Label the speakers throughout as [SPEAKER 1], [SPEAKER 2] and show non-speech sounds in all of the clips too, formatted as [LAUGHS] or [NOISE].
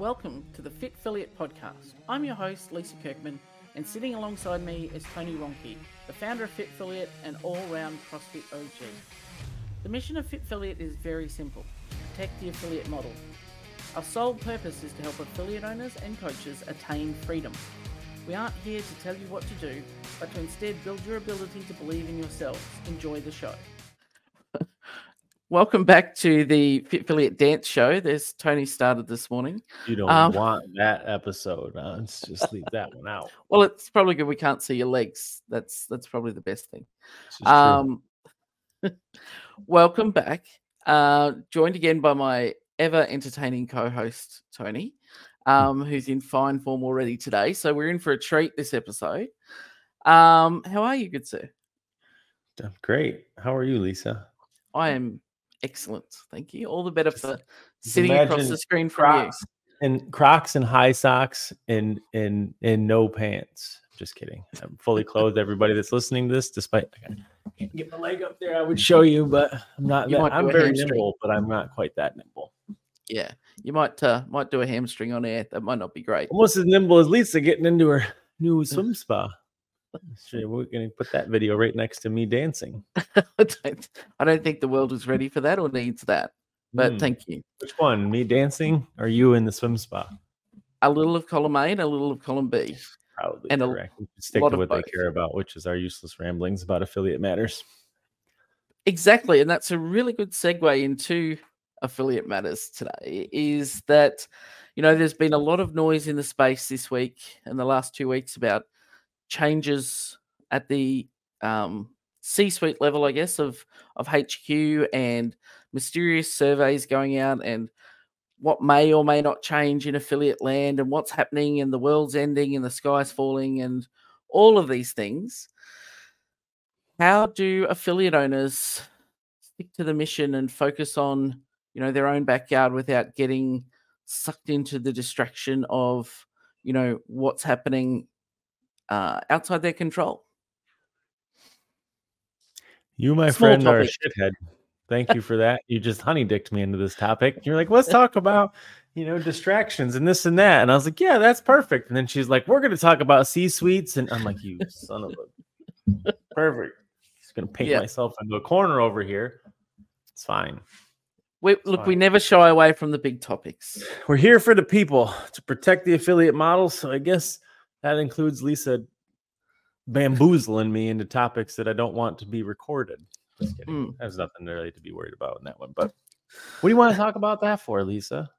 [SPEAKER 1] Welcome to the Fitfilliate Podcast. I'm your host, Lisa Kirkman, and sitting alongside me is Tony Ronke, the founder of Fitfilliate and all round CrossFit OG. The mission of Fitfilliate is very simple protect the affiliate model. Our sole purpose is to help affiliate owners and coaches attain freedom. We aren't here to tell you what to do, but to instead build your ability to believe in yourselves. Enjoy the show. Welcome back to the Fitfilliate Dance Show. There's Tony started this morning.
[SPEAKER 2] You don't
[SPEAKER 1] Um,
[SPEAKER 2] want that episode. Uh, let's just leave that one out.
[SPEAKER 1] Well, it's probably good we can't see your legs. That's that's probably the best thing.
[SPEAKER 2] This is true.
[SPEAKER 1] Um, [LAUGHS] welcome back. Uh, joined again by my ever entertaining co-host Tony, um, who's in fine form already today. So we're in for a treat this episode. Um, how are you, good sir?
[SPEAKER 2] I'm great. How are you, Lisa?
[SPEAKER 1] I am excellent, thank you. All the better for
[SPEAKER 2] just
[SPEAKER 1] sitting across the screen from you.
[SPEAKER 2] Crocs and Crocs and high socks and and and no pants. Just kidding. I'm fully clothed. Everybody that's listening to this, despite I can't get my leg up there, I would show you, but I'm not.
[SPEAKER 1] You
[SPEAKER 2] That, I'm very
[SPEAKER 1] hamstring.
[SPEAKER 2] nimble, but I'm not quite that nimble.
[SPEAKER 1] Yeah, you might uh, might do a hamstring on air. That might not be great.
[SPEAKER 2] Almost as nimble as Lisa getting into her new [LAUGHS] swim spa. Sure, we're gonna put that video right next to me dancing.
[SPEAKER 1] I [LAUGHS] don't, I don't think the world is ready for that or needs that. But
[SPEAKER 2] Hmm.
[SPEAKER 1] thank you.
[SPEAKER 2] Which one? Me dancing or you in the swim spa?
[SPEAKER 1] A little of column A and a little of column B.
[SPEAKER 2] Probably
[SPEAKER 1] And a
[SPEAKER 2] correct. We stick to what they care about, which is our useless ramblings about affiliate matters.
[SPEAKER 1] Exactly. And that's a really good segue into affiliate matters today is that, you know, there's been a lot of noise in the space this week and the last two weeks about changes at the um, C-suite level, I guess, of of HQ and mysterious surveys going out and what may or may not change in affiliate land and what's happening and the world's ending and the sky's falling and all of these things. How do affiliate owners stick to the mission and focus on, you know, their own backyard without getting sucked into the distraction of, you know, what's happening uh, outside their control?
[SPEAKER 2] You, my
[SPEAKER 1] Small
[SPEAKER 2] friend, are a shithead. Thank you [LAUGHS] for that. You just honey dicked me into this topic. You're like, let's talk about, you know, distractions and this and that. And I was like, yeah, that's perfect. And then she's like, we're going to talk about C suites. And I'm like, you son of a [LAUGHS] perfect. Just going to paint
[SPEAKER 1] Yeah.
[SPEAKER 2] myself into a corner over here. It's fine.
[SPEAKER 1] We, look, we never shy away from the big topics.
[SPEAKER 2] We're here for the people to protect the affiliate model. So I guess that includes Lisa bamboozling me into topics that I don't want to be recorded. Just kidding.
[SPEAKER 1] Mm.
[SPEAKER 2] There's nothing really to be worried about in that one. But what do you want to talk about that for, Lisa?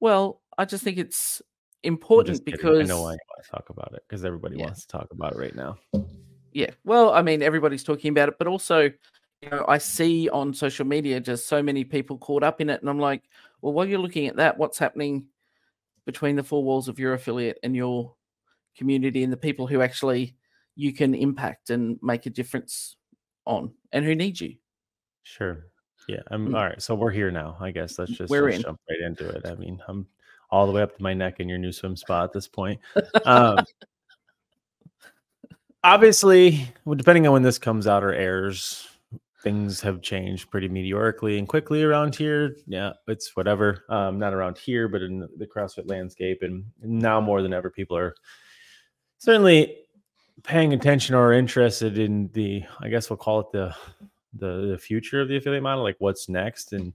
[SPEAKER 1] Well, I just think it's important because
[SPEAKER 2] I know why you want to talk about it because everybody
[SPEAKER 1] Yeah.
[SPEAKER 2] wants to talk about it right now.
[SPEAKER 1] Yeah. Well, I mean, everybody's talking about it, but also, you know, I see on social media just so many people caught up in it. And I'm like, well, while you're looking at that, what's happening between the four walls of your affiliate and your community and the people who actually you can impact and make a difference on and who need you?
[SPEAKER 2] Sure. Yeah. I'm
[SPEAKER 1] Mm.
[SPEAKER 2] all right. So we're here now. I guess let's just
[SPEAKER 1] We're
[SPEAKER 2] let's
[SPEAKER 1] in.
[SPEAKER 2] jump right into it. I mean, I'm all the way up to my neck in your new swim spa at this point. Um, [LAUGHS] obviously, well, depending on when this comes out or airs, things have changed pretty meteorically and quickly around here. Yeah, it's whatever. Um, not around here, but in the CrossFit landscape, and now more than ever, people are certainly paying attention or interested in the. I guess we'll call it the the, the future of the affiliate model, like what's next, and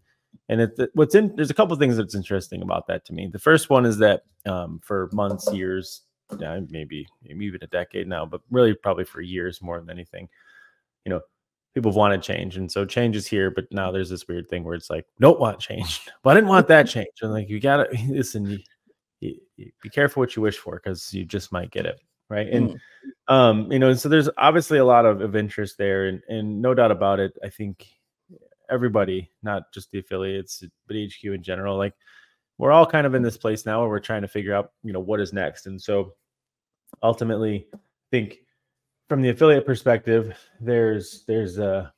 [SPEAKER 2] and it, what's in there's a couple of things that's interesting about that to me. The first one is that um, for months, years, yeah, maybe maybe even a decade now, but really probably for years more than anything, you know, people have wanted change, and so change is here. But now there's this weird thing where it's like, don't want change, [LAUGHS] but I didn't want that change, and like you gotta [LAUGHS] listen. You, you, you be careful what you wish for because you just might get it right. And
[SPEAKER 1] Mm.
[SPEAKER 2] um you know so there's obviously a lot of, of interest there and and no doubt about it i think everybody not just the affiliates but hq in general like we're all kind of in this place now where we're trying to figure out you know what is next and so ultimately i think from the affiliate perspective there's there's a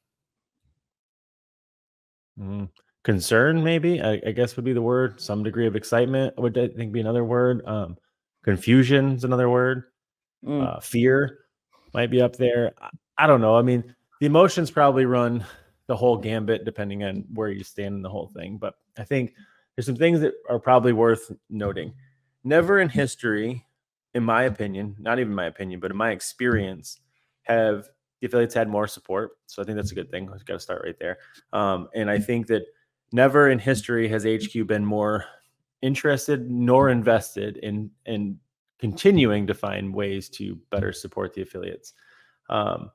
[SPEAKER 2] mm, concern maybe I, I guess would be the word some degree of excitement would i think be another word um confusion is another word
[SPEAKER 1] Mm.
[SPEAKER 2] uh, fear might be up there. I, I don't know. I mean, the emotions probably run the whole gambit depending on where you stand in the whole thing. But I think there's some things that are probably worth noting. Never in history, in my opinion, not even my opinion, but in my experience, have the affiliates had more support. So I think that's a good thing. We've got to start right there. Um, and I think that never in history has HQ been more interested nor invested in in continuing to find ways to better support the affiliates. Um,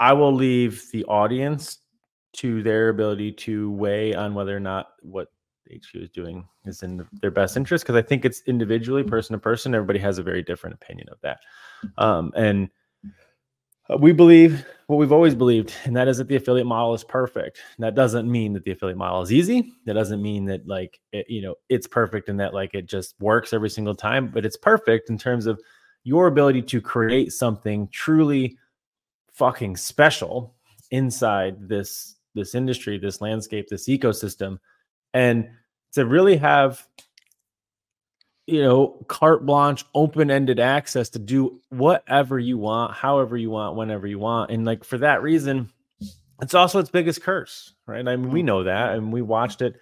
[SPEAKER 2] I will leave the audience to their ability to weigh on whether or not what HQ is doing is in their best interest because I think it's individually, person to person, everybody has a very different opinion of that. Um, and Uh, we believe what we've always believed, and that is that the affiliate model is perfect. And that doesn't mean that the affiliate model is easy. That doesn't mean that like it, you know it's perfect and that like it just works every single time. But it's perfect in terms of your ability to create something truly fucking special inside this this industry, this landscape, this ecosystem, and to really have you know, carte blanche, open ended access to do whatever you want, however you want, whenever you want. And like for that reason, it's also its biggest curse, right? I mean, we mm. know that and we watched it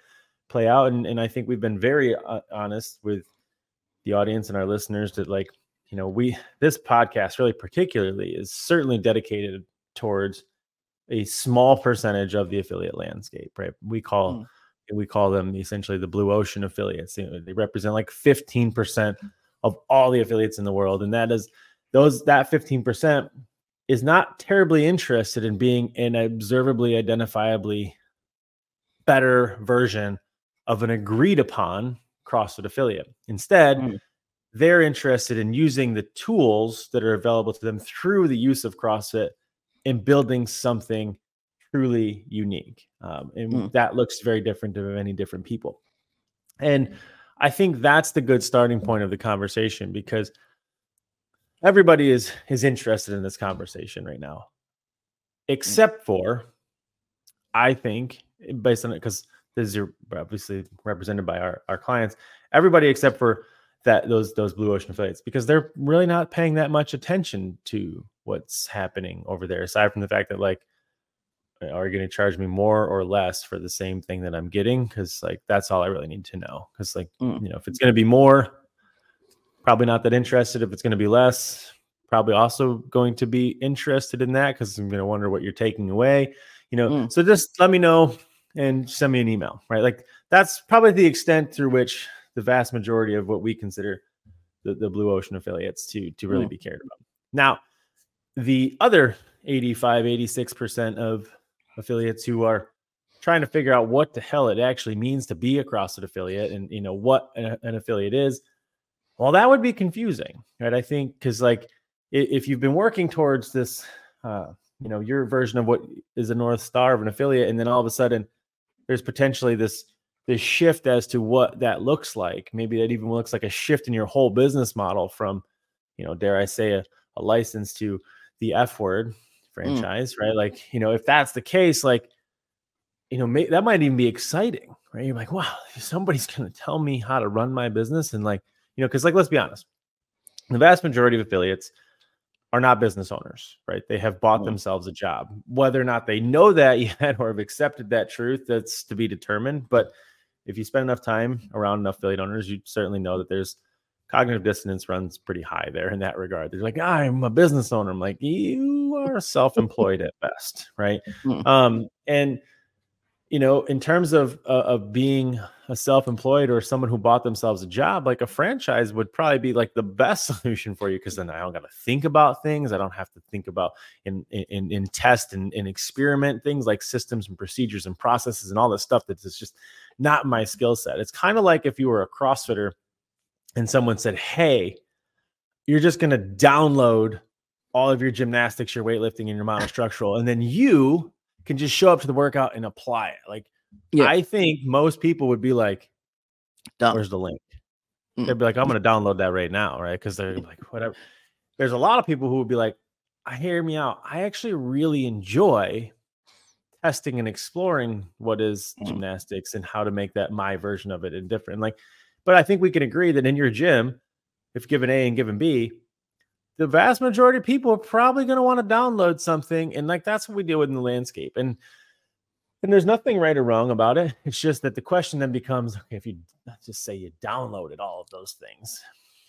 [SPEAKER 2] play out. And, and I think we've been very uh, honest with the audience and our listeners that, like, you know, we, this podcast really particularly is certainly dedicated towards a small percentage of the affiliate landscape, right? We call, mm we call them essentially the blue ocean affiliates. They represent like 15% of all the affiliates in the world. And that is those that 15% is not terribly interested in being an observably identifiably better version of an agreed upon CrossFit affiliate. Instead, mm. they're interested in using the tools that are available to them through the use of CrossFit in building something truly unique. Um, and mm. that looks very different to many different people. And I think that's the good starting point of the conversation because everybody is is interested in this conversation right now, mm. except for I think based on it because this is obviously represented by our, our clients, everybody except for that those those blue ocean affiliates because they're really not paying that much attention to what's happening over there aside from the fact that like are you going to charge me more or less for the same thing that I'm getting? Because like that's all I really need to know. Because like mm. you know, if it's going to be more, probably not that interested. If it's going to be less, probably also going to be interested in that because I'm going to wonder what you're taking away. You know, mm. so just let me know and send me an email. Right, like that's probably the extent through which the vast majority of what we consider the, the blue ocean affiliates to to really mm. be cared about. Now, the other 85, 86% of affiliates who are trying to figure out what the hell it actually means to be a CrossFit affiliate and you know what an, an affiliate is. Well, that would be confusing, right? I think because like if you've been working towards this, uh, you know, your version of what is a North Star of an affiliate, and then all of a sudden there's potentially this this shift as to what that looks like. Maybe that even looks like a shift in your whole business model from, you know, dare I say, a, a license to the F word. Franchise, mm. right? Like, you know, if that's the case, like, you know, may, that might even be exciting, right? You're like, wow, [LAUGHS] somebody's going to tell me how to run my business. And like, you know, because like, let's be honest, the vast majority of affiliates are not business owners, right? They have bought mm. themselves a job. Whether or not they know that [LAUGHS] yet or have accepted that truth, that's to be determined. But if you spend enough time around enough affiliate owners, you certainly know that there's cognitive dissonance runs pretty high there in that regard. They're like, I'm a business owner. I'm like, you are self-employed at best, right? Mm-hmm. Um, and you know, in terms of uh, of being a self-employed or someone who bought themselves a job, like a franchise would probably be like the best [LAUGHS] solution for you because then I don't got to think about things. I don't have to think about in in in test and, and experiment things like systems and procedures and processes and all this stuff that's just not my skill set. It's kind of like if you were a CrossFitter and someone said, Hey, you're just going to download all of your gymnastics, your weightlifting, and your model [LAUGHS] structural, and then you can just show up to the workout and apply it. Like, yeah. I think most people would be like, Dumb. Where's the link? Mm. They'd be like, I'm going to download that right now, right? Because they're like, whatever. There's a lot of people who would be like, I hear me out. I actually really enjoy testing and exploring what is mm. gymnastics and how to make that my version of it and different. Like, but I think we can agree that in your gym, if given A and given B, the vast majority of people are probably going to want to download something. And like that's what we deal with in the landscape. And And there's nothing right or wrong about it. [LAUGHS] It's just that the question then becomes okay, if you let's just say you downloaded all of those things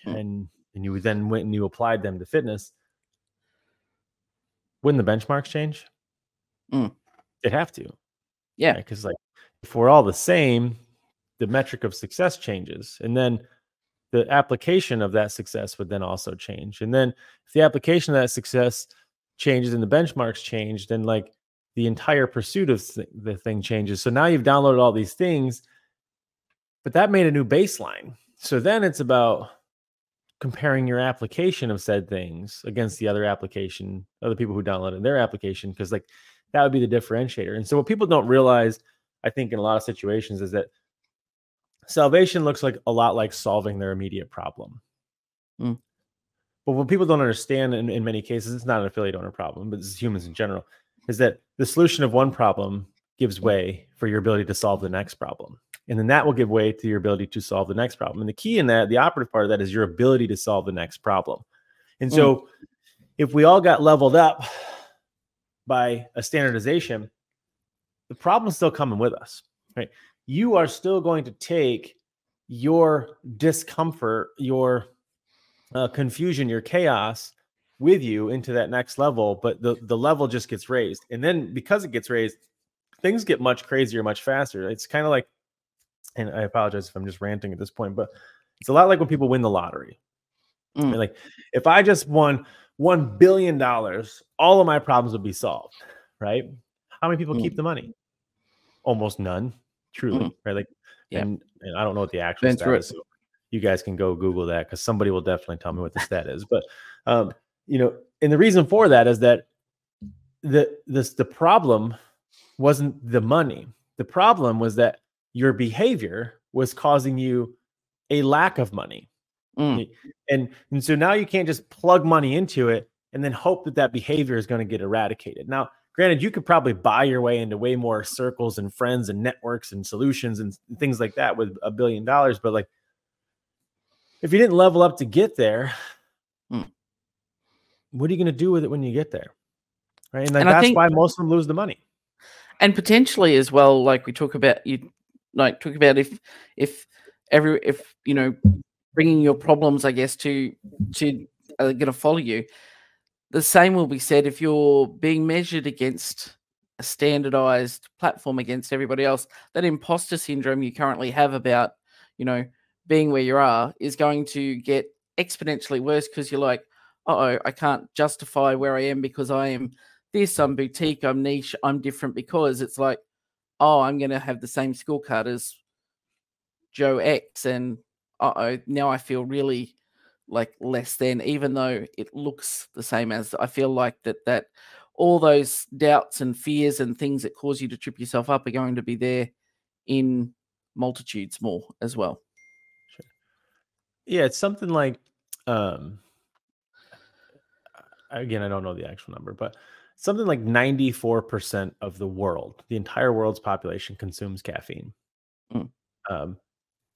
[SPEAKER 1] Hmm.
[SPEAKER 2] and and you then went and you applied them to fitness, wouldn't the benchmarks change?
[SPEAKER 1] Mm.
[SPEAKER 2] It'd have to.
[SPEAKER 1] Yeah.
[SPEAKER 2] Because like if we're all the same, the metric of success changes. And then the application of that success would then also change. And then if the application of that success changes and the benchmarks change, then like the entire pursuit of th- the thing changes. So now you've downloaded all these things, but that made a new baseline. So then it's about comparing your application of said things against the other application, other people who downloaded their application, because like that would be the differentiator. And so what people don't realize, I think, in a lot of situations is that salvation looks like a lot like solving their immediate problem.
[SPEAKER 1] Mm.
[SPEAKER 2] But what people don't understand in, in many cases, it's not an affiliate owner problem, but it's humans in general, is that the solution of one problem gives way for your ability to solve the next problem. And then that will give way to your ability to solve the next problem. And the key in that, the operative part of that is your ability to solve the next problem. And so if we all got leveled up by a standardization, the problem's still coming with us, right? You are still going to take your discomfort, your uh, confusion, your chaos with you into that next level, but the, the level just gets raised. And then because it gets raised, things get much crazier, much faster. It's kind of like, and I apologize if I'm just ranting at this point, but it's a lot like when people win the lottery.
[SPEAKER 1] Mm.
[SPEAKER 2] Like if I just won one billion dollars, all of my problems would be solved, right? How many people
[SPEAKER 1] Mm.
[SPEAKER 2] keep the money? Almost none, truly,
[SPEAKER 1] Mm.
[SPEAKER 2] right? Like,
[SPEAKER 1] Yeah.
[SPEAKER 2] and, and I don't know what the actual
[SPEAKER 1] That's
[SPEAKER 2] stat
[SPEAKER 1] right.
[SPEAKER 2] is. So you guys can go Google that because somebody will definitely tell me what the stat is. But um, you know, and the reason for that is that the this the problem wasn't the money. The problem was that your behavior was causing you a lack of money.
[SPEAKER 1] Mm.
[SPEAKER 2] And and so now you can't just plug money into it and then hope that that behavior is going to get eradicated. Now, granted, you could probably buy your way into way more circles and friends and networks and solutions and things like that with a billion dollars, but like if you didn't level up to get there,
[SPEAKER 1] Hmm.
[SPEAKER 2] what are you going to do with it when you get there? Right? And, like,
[SPEAKER 1] And
[SPEAKER 2] that's
[SPEAKER 1] think-
[SPEAKER 2] why most of them lose the money.
[SPEAKER 1] and potentially as well like we talk about you like talk about if if every if you know bringing your problems i guess to to are going to follow you the same will be said if you're being measured against a standardized platform against everybody else that imposter syndrome you currently have about you know being where you are is going to get exponentially worse because you're like oh i can't justify where i am because i am this, I'm boutique, I'm niche, I'm different because it's like, oh, I'm going to have the same scorecard as Joe X. And uh oh, now I feel really like less than, even though it looks the same as. I feel like that, that all those doubts and fears and things that cause you to trip yourself up are going to be there in multitudes more as well.
[SPEAKER 2] Yeah, it's something like um again, I don't know the actual number, but something like 94% of the world, the entire world's population consumes caffeine.
[SPEAKER 1] Mm.
[SPEAKER 2] Um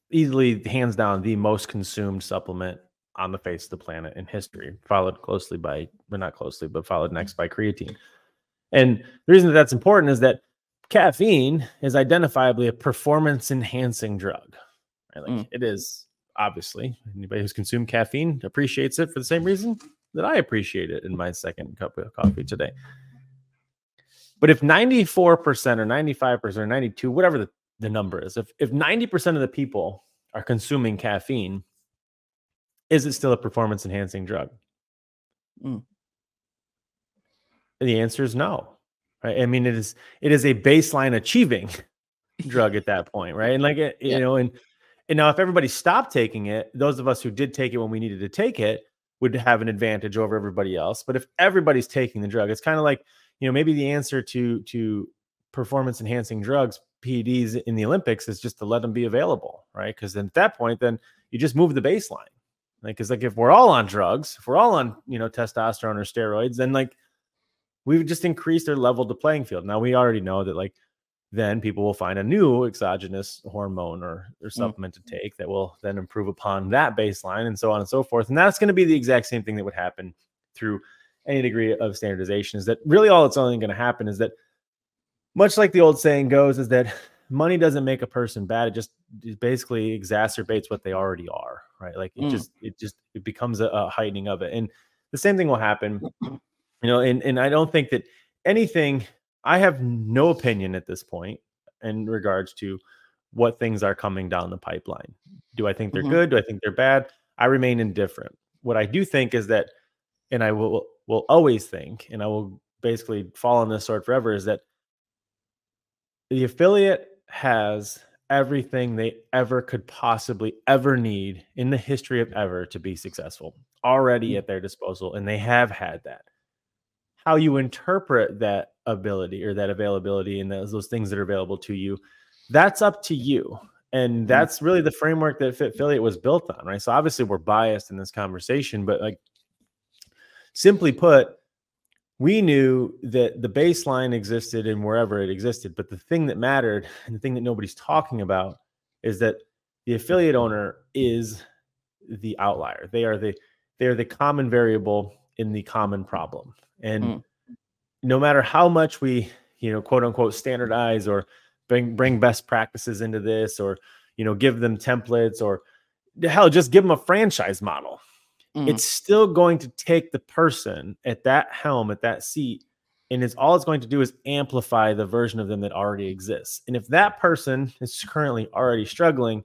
[SPEAKER 2] easily hands down the most consumed supplement on the face of the planet in history, followed closely by well not closely, but followed next by creatine. And the reason that that's important is that caffeine is identifiably a performance enhancing drug. Right? Like
[SPEAKER 1] Mm.
[SPEAKER 2] it is obviously anybody who's consumed caffeine appreciates it for the same reason that I appreciate it in my second cup of coffee today. But if 94% or 95% or 92, whatever the, the number is, if, if 90% of the people are consuming caffeine, is it still a performance enhancing drug?
[SPEAKER 1] Mm.
[SPEAKER 2] The answer is no. Right. I mean, it is it is a baseline achieving [LAUGHS] drug at that point, right? And like it, you
[SPEAKER 1] Yeah.
[SPEAKER 2] know, and and now if everybody stopped taking it, those of us who did take it when we needed to take it would have an advantage over everybody else. But if everybody's taking the drug, it's kind of like, you know, maybe the answer to to performance enhancing drugs, PEDs in the Olympics is just to let them be available, right? Because then at that point, then you just move the baseline. Like, because like if we're all on drugs, if we're all on, you know, testosterone or steroids, then like we've just increased their level to playing field. Now we already know that like then people will find a new exogenous hormone or, or mm. supplement to take that will then improve upon that baseline and so on and so forth. And that's going to be the exact same thing that would happen through any degree of standardization is that really all it's only going to happen is that much like the old saying goes, is that money doesn't make a person bad. It just basically exacerbates what they already are, right? Like it mm. just it just it becomes a, a heightening of it. And the same thing will happen, [CLEARS THROAT] you know, and, and I don't think that anything I have no opinion at this point in regards to what things are coming down the pipeline. Do I think they're mm-hmm. good? Do I think they're bad? I remain indifferent. What I do think is that, and I will will always think, and I will basically fall on this sword forever, is that the affiliate has everything they ever could possibly ever need in the history of ever to be successful already mm. at their disposal, and they have had that. How you interpret that ability or that availability and those, those things that are available to you that's up to you. And mm-hmm. that's really the framework that Fitfilliate was built on, right? So obviously we're biased in this conversation, but like simply put, we knew that the baseline existed and wherever it existed. But the thing that mattered [LAUGHS] and the thing that nobody's talking about is that the affiliate owner is the outlier. They are the they are the common variable in the common problem. And mm. no matter how much we, you know, quote unquote standardize or bring bring best practices into this or you know give them templates or hell just give them a franchise model mm. it's still going to take the person at that helm at that seat and it's all it's going to do is amplify the version of them that already exists and if that person is currently already struggling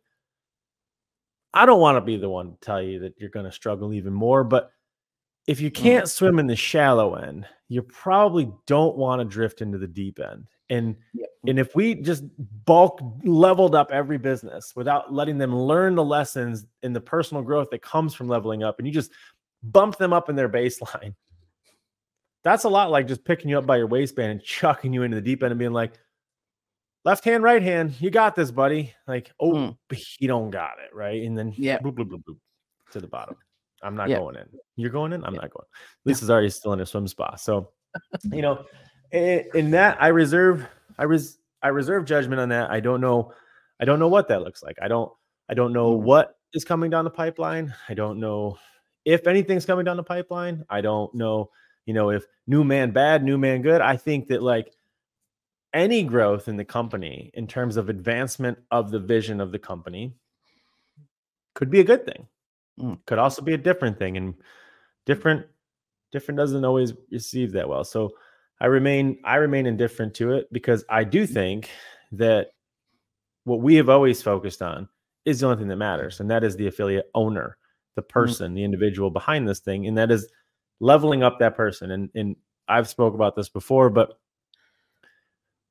[SPEAKER 2] i don't want to be the one to tell you that you're going to struggle even more but if you mm. can't swim in the shallow end you probably don't want to drift into the deep end and yep. and if we just bulk leveled up every business without letting them learn the lessons in the personal growth that comes from leveling up, and you just bump them up in their baseline, that's a lot like just picking you up by your waistband and chucking you into the deep end and being like, left hand, right hand, you got this, buddy. Like, oh, mm. you don't got it, right? And then
[SPEAKER 1] yeah,
[SPEAKER 2] to the bottom. I'm not yep. going in. You're going in. I'm not going. Lisa's already still in a swim spa, so you [LAUGHS] know in that I reserve I res I reserve judgment on that. I don't know I don't know what that looks like. I don't I don't know mm. what is coming down the pipeline. I don't know if anything's coming down the pipeline. I don't know, you know, if new man bad, new man good. I think that like any growth in the company in terms of advancement of the vision of the company could be a good thing. Mm. Could also be a different thing and different different doesn't always receive that well. So I remain I remain indifferent to it because I do mm-hmm. think that what we have always focused on is the only thing that matters, and that is the affiliate owner, the mm-hmm. person, mm-hmm. the individual behind this thing, and that is leveling up that person. And and I've spoke about this before, but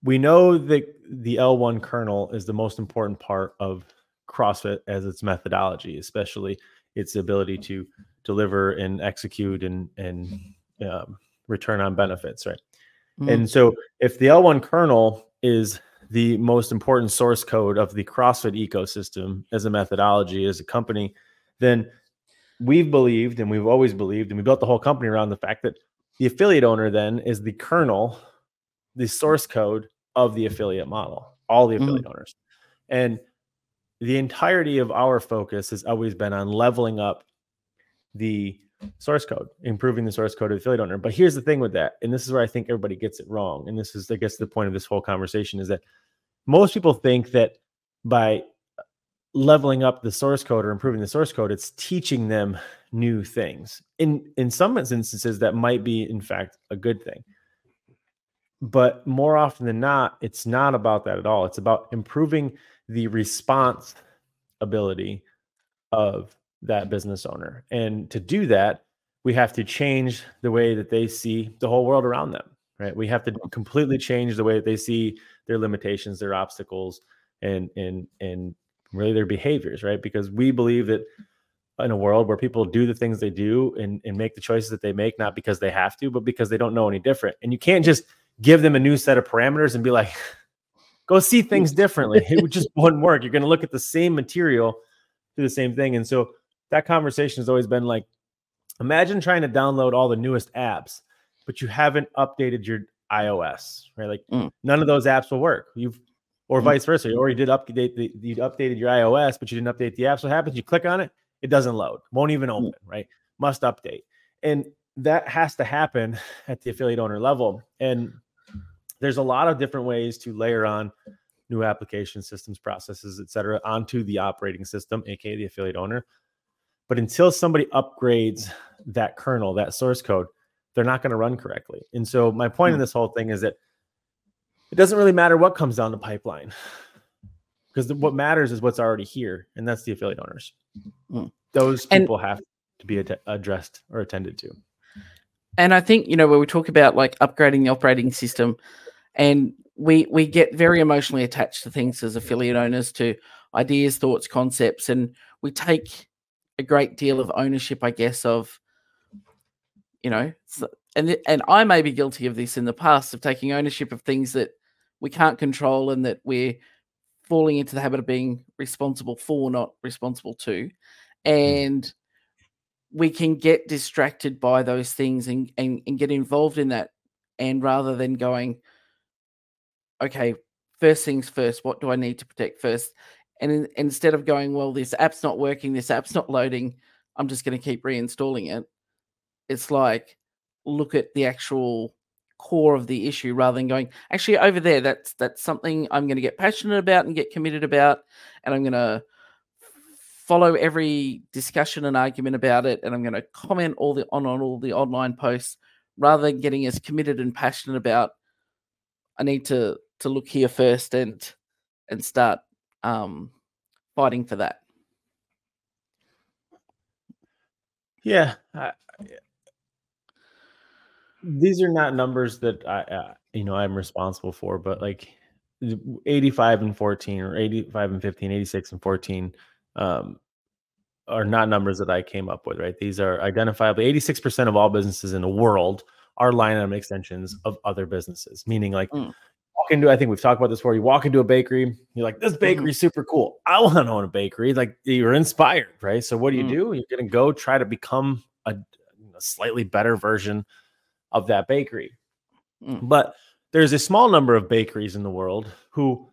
[SPEAKER 2] we know that the L1 kernel is the most important part of CrossFit as its methodology, especially its ability to deliver and execute and and um, return on benefits, right? Mm. And so if the L1 kernel is the most important source code of the CrossFit ecosystem as a methodology, as a company, then we've believed and we've always believed, and we built the whole company around the fact that the affiliate owner then is the kernel, the source code of the affiliate model, all the affiliate mm. owners. And the entirety of our focus has always been on leveling up the source code, improving the source code of the affiliate owner. But here's the thing with that, and this is where I think everybody gets it wrong. And this is, I guess, the point of this whole conversation is that most people think that by leveling up the source code or improving the source code, it's teaching them new things. In in some instances, that might be, in fact, a good thing. But more often than not, it's not about that at all. It's about improving the response ability of that business owner. And to do that, we have to change the way that they see the whole world around them, right? We have to mm-hmm. completely change the way that they see their limitations, their obstacles, and and and really their behaviors, right? Because we believe that in a world where people do the things they do and, and make the choices that they make, not because they have to, but because they don't know any different. And you can't just give them a new set of parameters and be like, go see things [LAUGHS] differently. It just wouldn't work. You're going to look at the same material, do the same thing. And so that conversation has always been like, imagine trying to download all the newest apps, but you haven't updated your iOS, right? Like mm. none of those apps will work. You've or mm. vice versa. Or you did update the you updated your iOS, but you didn't update the apps. What happens? You click on it, it doesn't load, won't even mm. open, mm. right? Must update. And that has to happen [LAUGHS] at the affiliate owner level. And there's a lot of different ways to layer on new application systems, processes, et cetera, onto the operating system, aka the affiliate owner. But until somebody upgrades that kernel, that source code, they're not going to run correctly. And so my point in hmm. this whole thing is that it doesn't really matter what comes down the pipeline because what matters is what's already here, and that's the affiliate owners. Mm. Those people and, have to be ad- addressed or attended to.
[SPEAKER 1] And I think you know when we talk about like upgrading the operating system, and we we get very emotionally attached to things as affiliate owners to ideas, thoughts, concepts, and we take a great deal of ownership, I guess, of you know, and and I may be guilty of this in the past of taking ownership of things that we can't control and that we're falling into the habit of being responsible for, not responsible to, hmm. and we can get distracted by those things and, and, and get involved in that. And rather than going, okay, first things first, what do I need to protect first? And in, instead of going, well, this app's not working, this app's not loading, I'm just going to keep reinstalling it. It's like, look at the actual core of the issue rather than going, actually, over there, that's that's something I'm going to get passionate about and get committed about, and I'm going to follow every discussion and argument about it, and I'm going to comment all the on, on all the online posts rather than getting as committed and passionate about. I need to to look here first and and start um, fighting for that.
[SPEAKER 2] Yeah, I, these are not numbers that I, uh, you know, I'm responsible for, but like 85 and 14 or 85 and 15, 86 and 14 um, are not numbers that I came up with, right? These are identifiably 86% of all businesses in the world are line item extensions of other businesses, meaning like mm. Walk into, I think we've talked about this before. You walk into a bakery, you're like, this bakery is mm. super cool. I want to own a bakery. Like you're inspired, right? So what do you mm. do? You're going to go try to become a, a, slightly better version of that bakery. Mm. But there's a small number of bakeries in the world who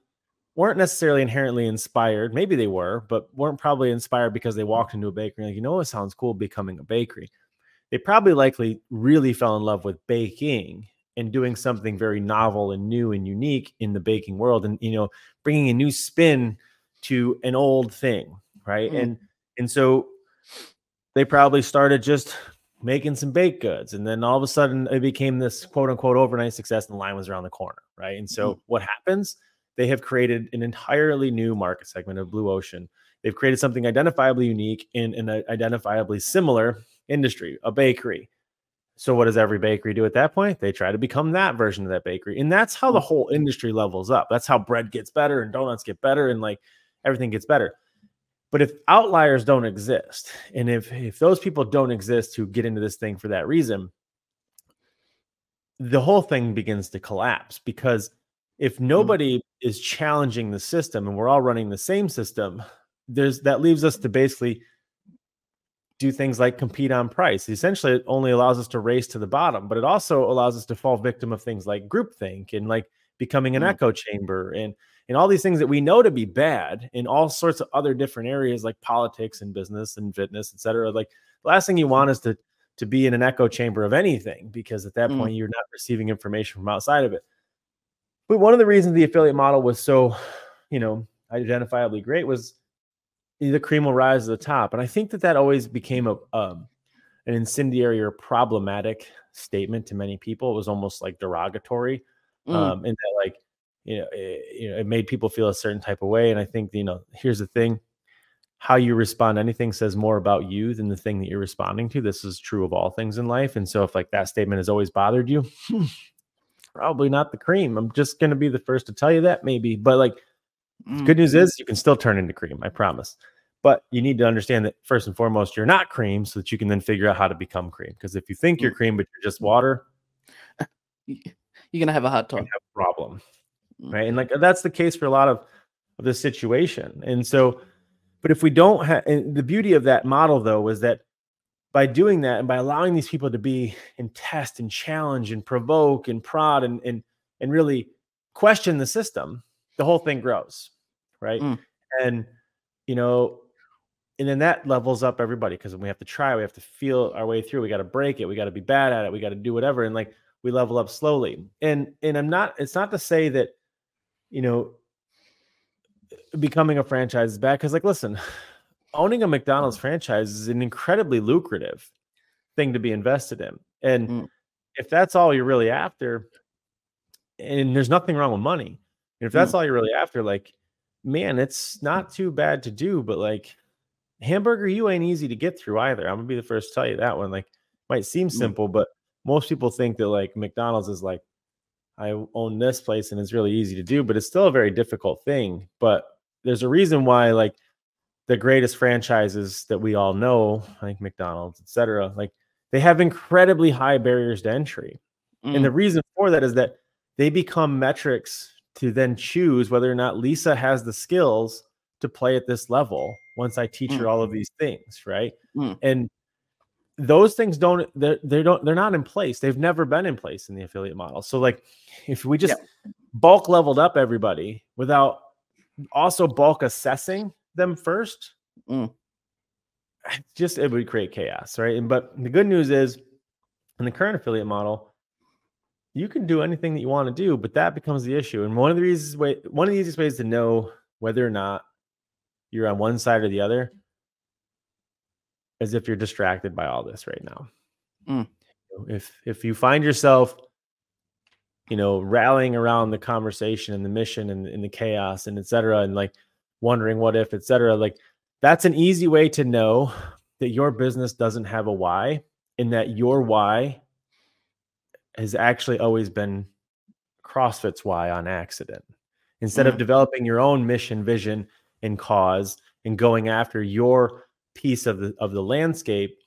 [SPEAKER 2] weren't necessarily inherently inspired. Maybe they were, but weren't probably inspired because they walked into a bakery like, you know, it sounds cool becoming a bakery. They probably likely really fell in love with baking and doing something very novel and new and unique in the baking world and you know bringing a new spin to an old thing right mm. and and so they probably started just making some baked goods and then all of a sudden it became this quote unquote overnight success and the line was around the corner right and so mm. what happens they have created an entirely new market segment of blue ocean. They've created something identifiably unique in an identifiably similar industry, a bakery. So what does every bakery do at that point? They try to become that version of that bakery. And that's how the hmm. whole industry levels up. That's how bread gets better and donuts get better and like everything gets better. But if outliers don't exist, and if if those people don't exist who get into this thing for that reason, the whole thing begins to collapse because if hmm. nobody mm. is challenging the system and we're all running the same system, there's that leaves us to basically do things like compete on price. Essentially, it only allows us to race to the bottom, but it also allows us to fall victim of things like groupthink and like becoming an mm. echo chamber and and all these things that we know to be bad in all sorts of other different areas like politics and business and fitness, etc. Like the last thing you want is to to be in an echo chamber of anything because at that mm. point you're not receiving information from outside of it. But one of the reasons the affiliate model was so, you know, identifiably great was the cream will rise to the top. And I think that that always became a um, an incendiary or problematic statement to many people. It was almost like derogatory, mm. um, and that like you know, it, you know, it made people feel a certain type of way. And I think you know, here's the thing: how you respond anything says more about you than the thing that you're responding to. This is true of all things in life. And so, if like that statement has always bothered you, hmm, probably not the cream. I'm just going to be the first to tell you that, maybe. But like, mm. good news is you can still turn into cream. I promise. But you need to understand that first and foremost, you're not cream, so that you can then figure out how to become cream. Because if you think you're mm. cream but you're just water, [LAUGHS]
[SPEAKER 1] you're gonna have a hard time. Have
[SPEAKER 2] a problem, mm. right? And like that's the case for a lot of, of this situation. And so, but if we don't have the beauty of that model, though, was that by doing that and by allowing these people to be and test and challenge and provoke and prod and and and really question the system, the whole thing grows, right? Mm. And you know, and then that levels up everybody because we have to try, we have to feel our way through, we got to break it, we got to be bad at it, we got to do whatever. And like we level up slowly. And and I'm not it's not to say that you know becoming a franchise is bad cuz like listen, [SIGHS] owning a McDonald's franchise is an incredibly lucrative thing to be invested in. And mm. if that's all you're really after and there's nothing wrong with money. And if that's mm. all you're really after like man, it's not too bad to do, but like hamburger you ain't easy to get through either. I'm to be the first to tell you that one like might seem mm. simple, but most people think that like McDonald's is like I own this place and it's really easy to do, but it's still a very difficult thing. But there's a reason why like the greatest franchises that we all know, like McDonald's, etc., like they have incredibly high barriers to entry. Mm. And the mm. reason for that is that they become metrics to then choose whether or not Lisa has the skills to play at this level once I teach mm. her all of these things, right? Mm. And those things don't they're, they don't they're not in place they've never been in place in the affiliate model so like if we just yeah. bulk leveled up everybody without also bulk assessing them first mm. [SIGHS] just it would create chaos right and but the good news is in the current affiliate model you can do anything that you want to do but that becomes the issue and one of the reasons way one of the easiest ways to know whether or not you're on one side or the other as if you're distracted by all this right now. Mm. If if you find yourself, you know, rallying around the conversation and the mission and, and the chaos and etc., and like wondering what if, etc., like that's an easy way to know that your business doesn't have a why and that your why has actually always been CrossFit's why on accident. Instead mm. of developing your own mission, vision, and cause and going after your piece of the of the landscape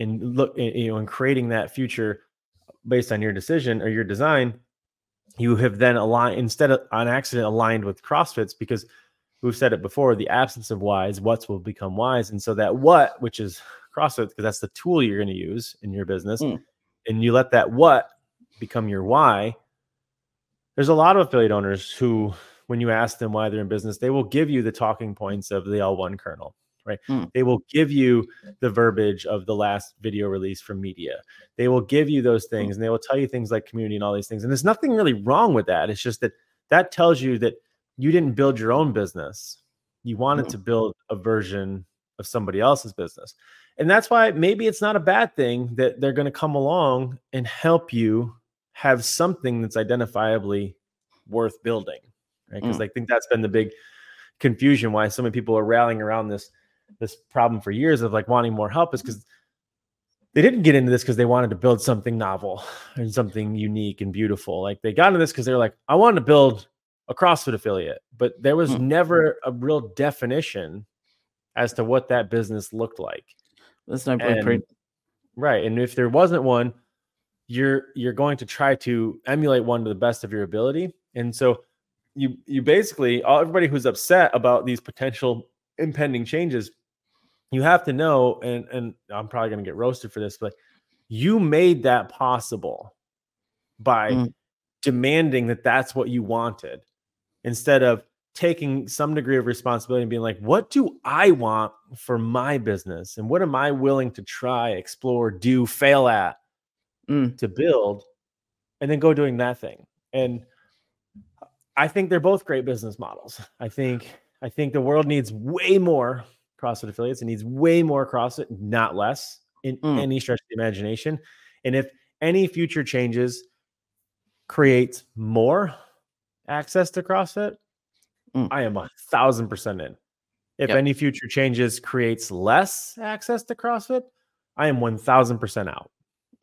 [SPEAKER 2] and look you know and creating that future based on your decision or your design you have then aligned instead of on accident aligned with crossfits because we've said it before the absence of whys what's will become whys and so that what which is crossfit because that's the tool you're going to use in your business mm. and you let that what become your why there's a lot of affiliate owners who when you ask them why they're in business they will give you the talking points of the l1 kernel right? Mm. They will give you the verbiage of the last video release from media. They will give you those hmm. things and they will tell you things like community and all these things. And there's nothing really wrong with that. It's just that that tells you that you didn't build your own business. You wanted mm. to build a version of somebody else's business. And that's why maybe it's not a bad thing that they're going to come along and help you have something that's identifiably worth building, right? Because mm. I think that's been the big confusion why so many people are rallying around this this problem for years of like wanting more help is because they didn't get into this because they wanted to build something novel and something unique and beautiful. Like they got into this because they're like, I want to build a CrossFit affiliate, but there was hmm. never a real definition as to what that business looked like.
[SPEAKER 1] That's no blueprint.
[SPEAKER 2] Right. And if there wasn't one, you're you're going to try to emulate one to the best of your ability. And so you you basically all everybody who's upset about these potential impending changes, you have to know, and and I'm probably gonna get roasted for this, but you made that possible by mm. demanding that that's what you wanted instead of taking some degree of responsibility and being like, what do I want for my business? And what am I willing to try, explore, do, fail at mm. to build? And then go doing that thing. And I think they're both great business models. I think I think the world needs way more CrossFit affiliates. It needs way more CrossFit, not less, in mm. any stretch of the imagination. And if any future changes create more access to CrossFit, mm. I am a thousand percent in. If yep. any future changes creates less access to CrossFit, I am one thousand percent out.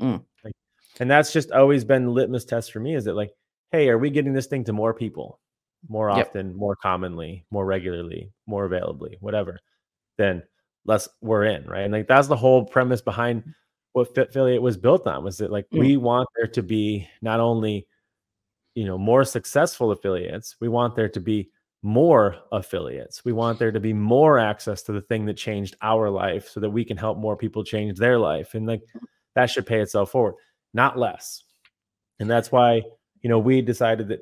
[SPEAKER 2] Mm. Like, and that's just always been litmus test for me. Is it like, hey, are we getting this thing to more people? more often, yep. more commonly, more regularly, more availably, whatever, then less we're in, right? And like that's the whole premise behind what Fitfilliate was built on was that like mm. we want there to be not only you know more successful affiliates, we want there to be more affiliates. We want there to be more access to the thing that changed our life so that we can help more people change their life. And like that should pay itself forward, not less. And that's why, you know, we decided that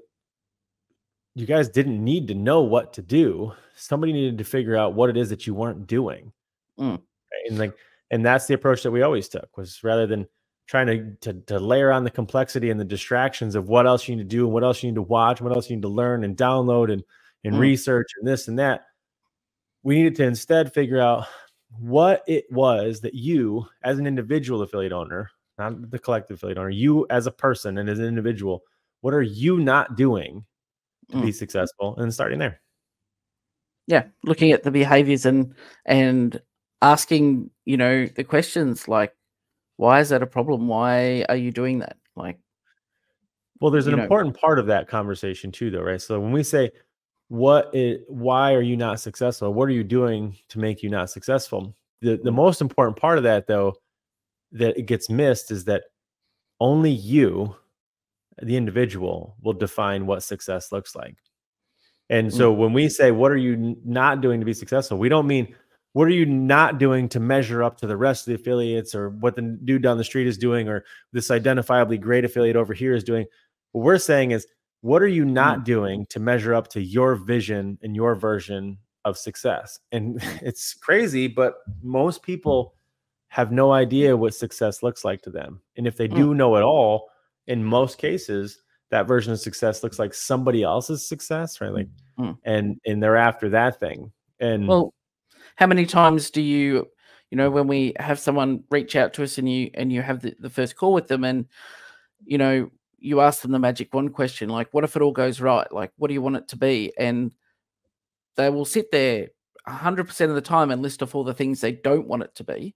[SPEAKER 2] you guys didn't need to know what to do. Somebody needed to figure out what it is that you weren't doing. Mm. And like, and that's the approach that we always took was rather than trying to, to to layer on the complexity and the distractions of what else you need to do and what else you need to watch, what else you need to learn and download and and mm. research and this and that. We needed to instead figure out what it was that you, as an individual affiliate owner, not the collective affiliate owner, you as a person and as an individual, what are you not doing to mm. be successful? And starting there.
[SPEAKER 1] Yeah, looking at the behaviors and and asking, you know, the questions like, why is that a problem? Why are you doing that? Like,
[SPEAKER 2] well, there's an know, important part of that conversation too, though, right? So when we say, what it, why are you not successful? What are you doing to make you not successful? The the most important part of that, though, that it gets missed is that only you, the individual, will define what success looks like. And so mm-hmm. when we say, what are you not doing to be successful? We don't mean what are you not doing to measure up to the rest of the affiliates or what the dude down the street is doing or this identifiably great affiliate over here is doing what we're saying is what are you not mm. doing to measure up to your vision and your version of success and [LAUGHS] it's crazy but most people have no idea what success looks like to them and if they mm. do know at all in most cases that version of success looks like somebody else's success right? Like mm. and and they're after that thing. And
[SPEAKER 1] well how many times do you you know when we have someone reach out to us and you and you have the, the first call with them and you know you ask them the magic one question like what if it all goes right? Like what do you want it to be? And they will sit there 100% of the time and list off all the things they don't want it to be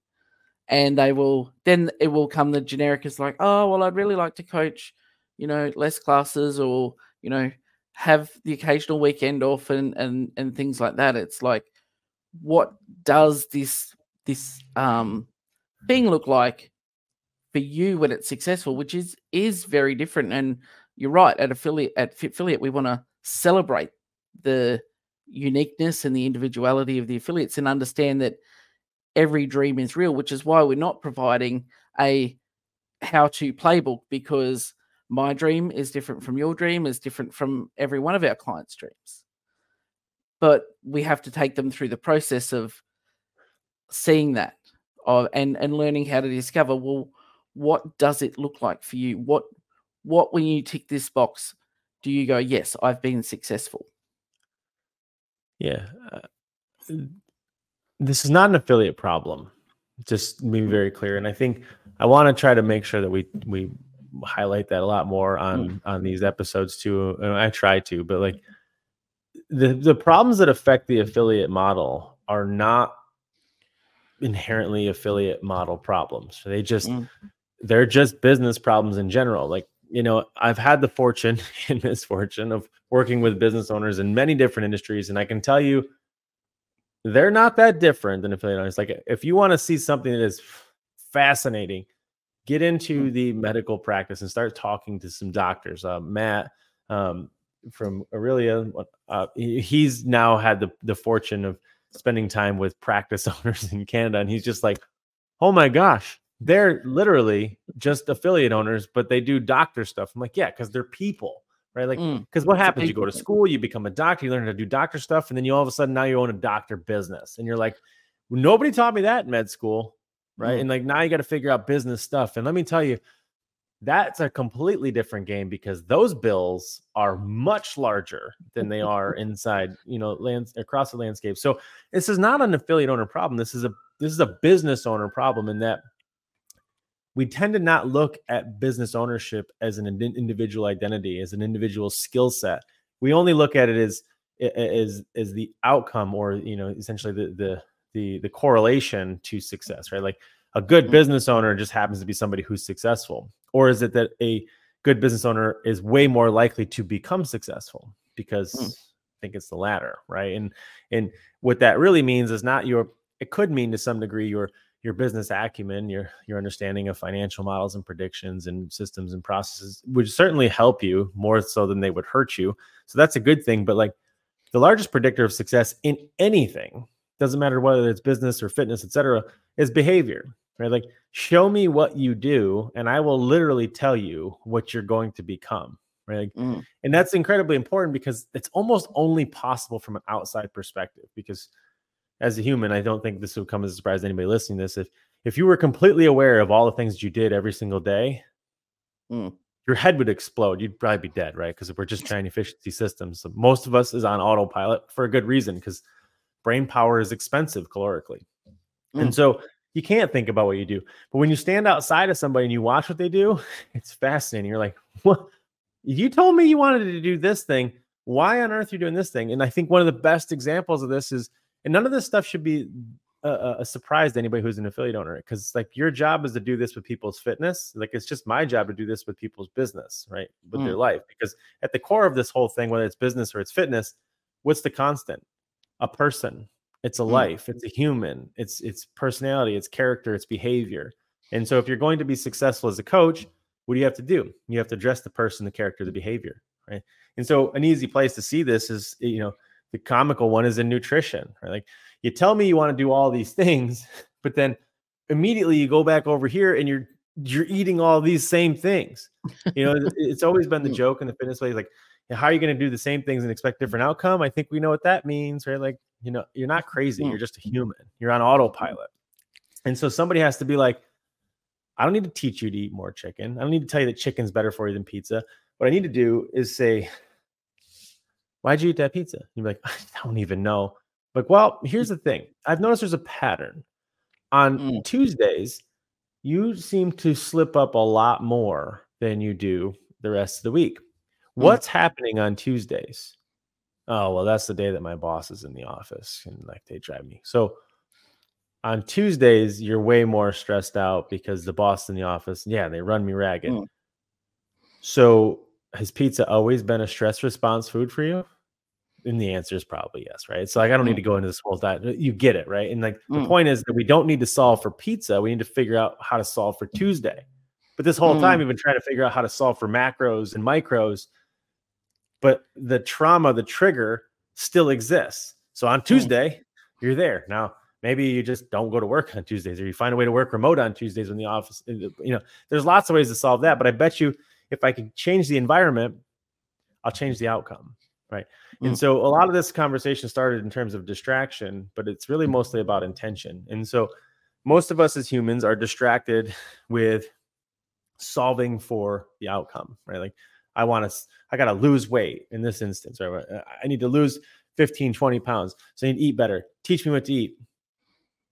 [SPEAKER 1] and they will then it will come the generic is like oh well i'd really like to coach you know less classes or you know have the occasional weekend off and and and things like that it's like what does this this um thing look like for you when it's successful, which is is very different. And you're right, at Fitfilliate at Fitfilliate, we want to celebrate the uniqueness and the individuality of the affiliates and understand that every dream is real, which is why we're not providing a how to playbook because my dream is different from your dream, is different from every one of our clients' dreams. But we have to take them through the process of seeing that of and and learning how to discover well what does it look like for you? What what when you tick this box do you go yes i've been successful.
[SPEAKER 2] Yeah uh, this is not an affiliate problem just be very clear and i think i want to try to make sure that we we highlight that a lot more on mm. on these episodes too and i try to but like the the problems that affect the affiliate model are not inherently affiliate model problems. They just mm. they're just business problems in general. Like, you know, I've had the fortune [LAUGHS] and misfortune of working with business owners in many different industries and I can tell you they're not that different than affiliate owners. Like if you want to see something that is fascinating, get into mm. the medical practice and start talking to some doctors. Uh, Matt um, from Aurelia. Uh, he's now had the the fortune of spending time with practice [LAUGHS] owners in Canada, and he's just like, oh my gosh, they're literally just affiliate owners, but they do doctor stuff. I'm like, yeah, because they're people, right? Like, because mm, what happens? You go to school, you become a doctor, you learn how to do doctor stuff, and then you all of a sudden now you own a doctor business, and you're like, nobody taught me that in med school, right? Mm. And like now you got to figure out business stuff. And let me tell you, that's a completely different game because those bills are much larger than they are [LAUGHS] inside you know lands across the landscape so this is not an affiliate owner problem this is a this is a business owner problem in that we tend to not look at business ownership as an individual identity as an individual skill set we only look at it as as as the outcome or you know essentially the the the the correlation to success right like a good mm. business owner just happens to be somebody who's successful or is it that a good business owner is way more likely to become successful because mm. i think it's the latter right and and what that really means is not your it could mean to some degree your your business acumen your your understanding of financial models and predictions and systems and processes would certainly help you more so than they would hurt you so that's a good thing but like the largest predictor of success in anything doesn't matter whether it's business or fitness etc is behavior right? Like, show me what you do, and I will literally tell you what you're going to become, right? Like, mm. And that's incredibly important because it's almost only possible from an outside perspective. Because as a human, I don't think this would come as a surprise to anybody listening to this. If if you were completely aware of all the things that you did every single day,
[SPEAKER 1] Mm.
[SPEAKER 2] your head would explode. You'd probably be dead, right? Because we're just trying efficiency systems. So most of us is on autopilot for a good reason because brain power is expensive calorically.
[SPEAKER 1] Mm.
[SPEAKER 2] And so you can't think about what you do. But when you stand outside of somebody and you watch what they do, [LAUGHS] it's fascinating. You're like, what? You told me you wanted to do this thing. Why on earth are you doing this thing? And I think one of the best examples of this is, and none of this stuff should be a, a- a surprise to anybody who's an affiliate owner, because like your job is to do this with people's fitness. Like it's just my job to do this with people's business, right? With their mm. life. Because at the core of this whole thing, whether it's business or it's fitness, what's the constant? A person. It's a
[SPEAKER 1] Mm.
[SPEAKER 2] life. It's a human. It's it's personality. It's character. It's behavior. And so, if you're going to be successful as a coach, what do you have to do? You have to address the person, the character, the mm. behavior, right? And so, an easy place to see this is, you know, the comical one is in nutrition, right? Like, you tell me you want to do all these [LAUGHS] things, but then immediately you go back over here and you're you're eating all these same things. You know, it's always been the [LAUGHS] joke in the fitness way, like, how are you going to do the same things and expect different outcome? I think we know what that means, right? Like, you know, you're not crazy.
[SPEAKER 1] Mm.
[SPEAKER 2] You're just a human. You're on autopilot. And so somebody has to be like, I don't need to teach you to eat more chicken. I don't need to tell you that chicken's better for you than pizza. What I need to do is say, Why'd you eat that pizza? You're like, [LAUGHS] I don't even know. Like, well, here's the thing. I've noticed there's a pattern. On
[SPEAKER 1] Mm.
[SPEAKER 2] Tuesdays, you seem to slip up a lot more than you do the rest of the week. What's happening on Tuesdays? Oh, well, that's the day that my boss is in the office and like they drive me. So on Tuesdays, you're way more stressed out because the boss in the office, yeah, they run me ragged.
[SPEAKER 1] Mm.
[SPEAKER 2] So has pizza always been a stress response food for you? And the answer is probably yes, right? So like I don't need
[SPEAKER 1] Mm.
[SPEAKER 2] to go into this whole diet. You get it, right? And like the
[SPEAKER 1] Mm.
[SPEAKER 2] point is that we don't need to solve for pizza. We need to figure out how to solve for Tuesday. But this whole time
[SPEAKER 1] Mm.
[SPEAKER 2] we've been trying to figure out how to solve for macros and micros. But the trauma, the trigger still exists. So on Tuesday, you're there. Now, maybe you just don't go to work on Tuesdays or you find a way to work remote on Tuesdays when the office, you know, there's lots of ways to solve that. But I bet you if I can change the environment, I'll change the outcome. Right. And
[SPEAKER 1] Mm.
[SPEAKER 2] so a lot of this conversation started in terms of distraction, but it's really mostly about intention. And so most of us as humans are distracted [LAUGHS] with solving for the outcome, right? Like I want to, I got to lose weight in this instance, right? I need to lose 15, 20 pounds. So I need to eat better. Teach me what to eat.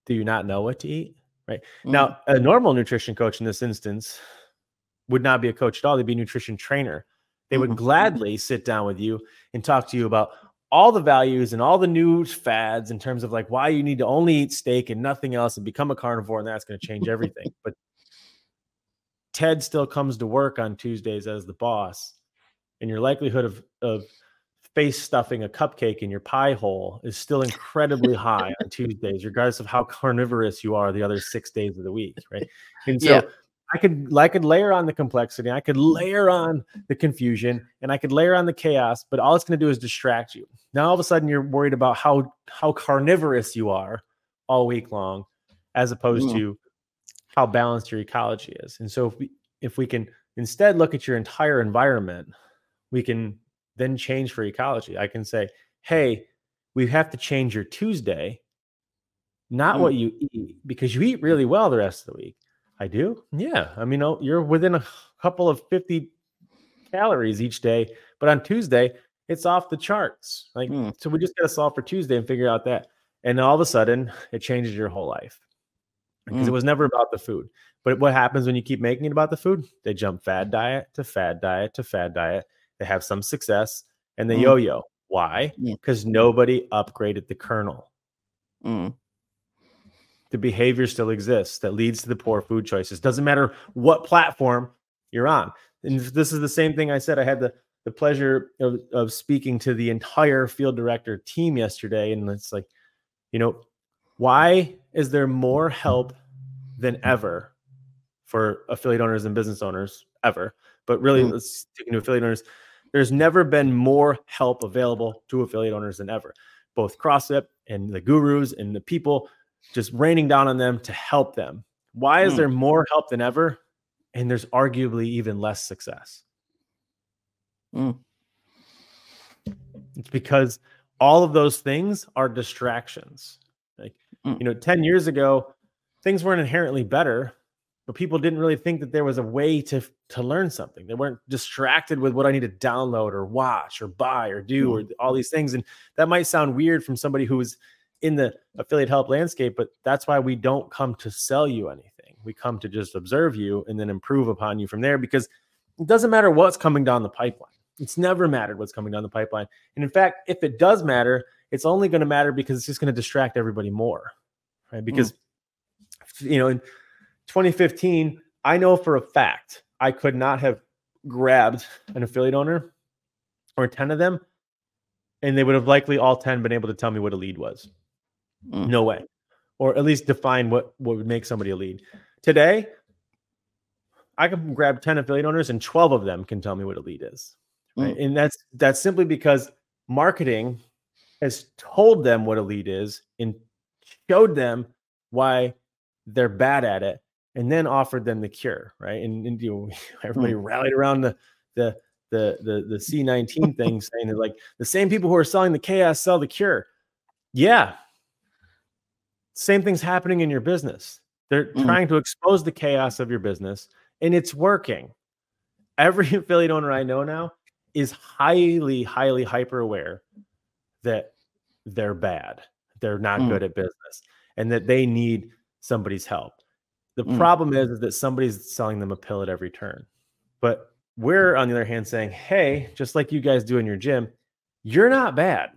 [SPEAKER 2] Do you not know what to eat? Right.
[SPEAKER 1] Mm.
[SPEAKER 2] Now, a normal nutrition coach in this instance would not be a coach at all. They'd be a nutrition trainer. They would
[SPEAKER 1] Mhm.
[SPEAKER 2] gladly sit down with you and talk to you about all the values and all the new fads in terms of like why you need to only eat steak and nothing else and become a carnivore and that's going to change everything. [LAUGHS] but Ted still comes to work on Tuesdays as the boss, and your likelihood of of face stuffing a cupcake in your pie hole is still incredibly high on [LAUGHS] Tuesdays, regardless of how carnivorous you are the other six days of the week, right? And so
[SPEAKER 1] Yeah.
[SPEAKER 2] I could I could layer on the complexity, I could layer on the confusion, and I could layer on the chaos, but all it's going to do is distract you. Now all of a sudden you're worried about how how carnivorous you are all week long, as opposed
[SPEAKER 1] Mm.
[SPEAKER 2] to how balanced your ecology is. And so if we if we can instead look at your entire environment, we can then change for ecology. I can say, hey, we have to change your Tuesday, not what you eat, because you eat really well the rest of the week. I do. Yeah. I mean, oh, you're within a couple of 50 calories each day, but on Tuesday, it's off the charts. Like,
[SPEAKER 1] Mm.
[SPEAKER 2] so we just got to solve for Tuesday and figure out that. And all of a sudden, it changes your whole life because it
[SPEAKER 1] Mm.
[SPEAKER 2] was never about the food. But what happens when you keep making it about the food? They jump fad diet to fad diet to fad diet. They have some success and they
[SPEAKER 1] Mm.
[SPEAKER 2] yo yo. Why?
[SPEAKER 1] Mm.
[SPEAKER 2] Because nobody upgraded the kernel.
[SPEAKER 1] Mm.
[SPEAKER 2] The behavior still exists that leads to the poor food choices. Doesn't matter what platform you're on. And this is the same thing I said. I had the, the pleasure of, of speaking to the entire field director team yesterday. And it's like, you know, why is there more help than ever for affiliate owners and business owners ever? But really,
[SPEAKER 1] Mm.
[SPEAKER 2] let's take into affiliate owners. There's never been more help available to affiliate owners than ever. Both CrossFit and the gurus and the people just raining down on them to help them. Why is
[SPEAKER 1] Mm.
[SPEAKER 2] there more help than ever? And there's arguably even less success.
[SPEAKER 1] Mm.
[SPEAKER 2] It's because all of those things are distractions. Like,
[SPEAKER 1] Mm.
[SPEAKER 2] you know, 10 years ago, things weren't inherently better, but people didn't really think that there was a way to to learn something. They weren't distracted with what I need to download or watch or buy or do or all these things. And that might sound weird from somebody who is in the affiliate help landscape, but that's why we don't come to sell you anything. We come to just observe you and then improve upon you from there because it doesn't matter what's coming down the pipeline. It's never mattered what's coming down the pipeline. And in fact, if it does matter, it's only going to matter because it's just going to distract everybody more. Right? Because mm. you know, in 2015, I know for a fact I could not have grabbed an affiliate owner or 10 of them and they would have likely all 10 been able to tell me what a lead was. Mm. No way. Or at least define what, what would make somebody a lead. Today, I can grab 10 affiliate owners and 12 of them can tell me what a lead is. Right? Mm. And that's that's simply because marketing has told them what a lead is and showed them why they're bad at it and then offered them the cure, right? And, and you know, [LAUGHS] everybody mm. rallied around the the the the the C19 [LAUGHS] thing saying that like the same people who are selling the chaos sell the cure. Yeah. Same thing's happening in your business. They're mm. trying to expose the chaos of your business and it's working. Every [LAUGHS] affiliate owner I know now is highly, highly hyper aware that they're bad, they're not mm. good at business, and that they need somebody's help. The mm. problem is, is that somebody's selling them a pill at every turn. But we're on the other hand saying, hey, just like you guys do in your gym, you're not bad.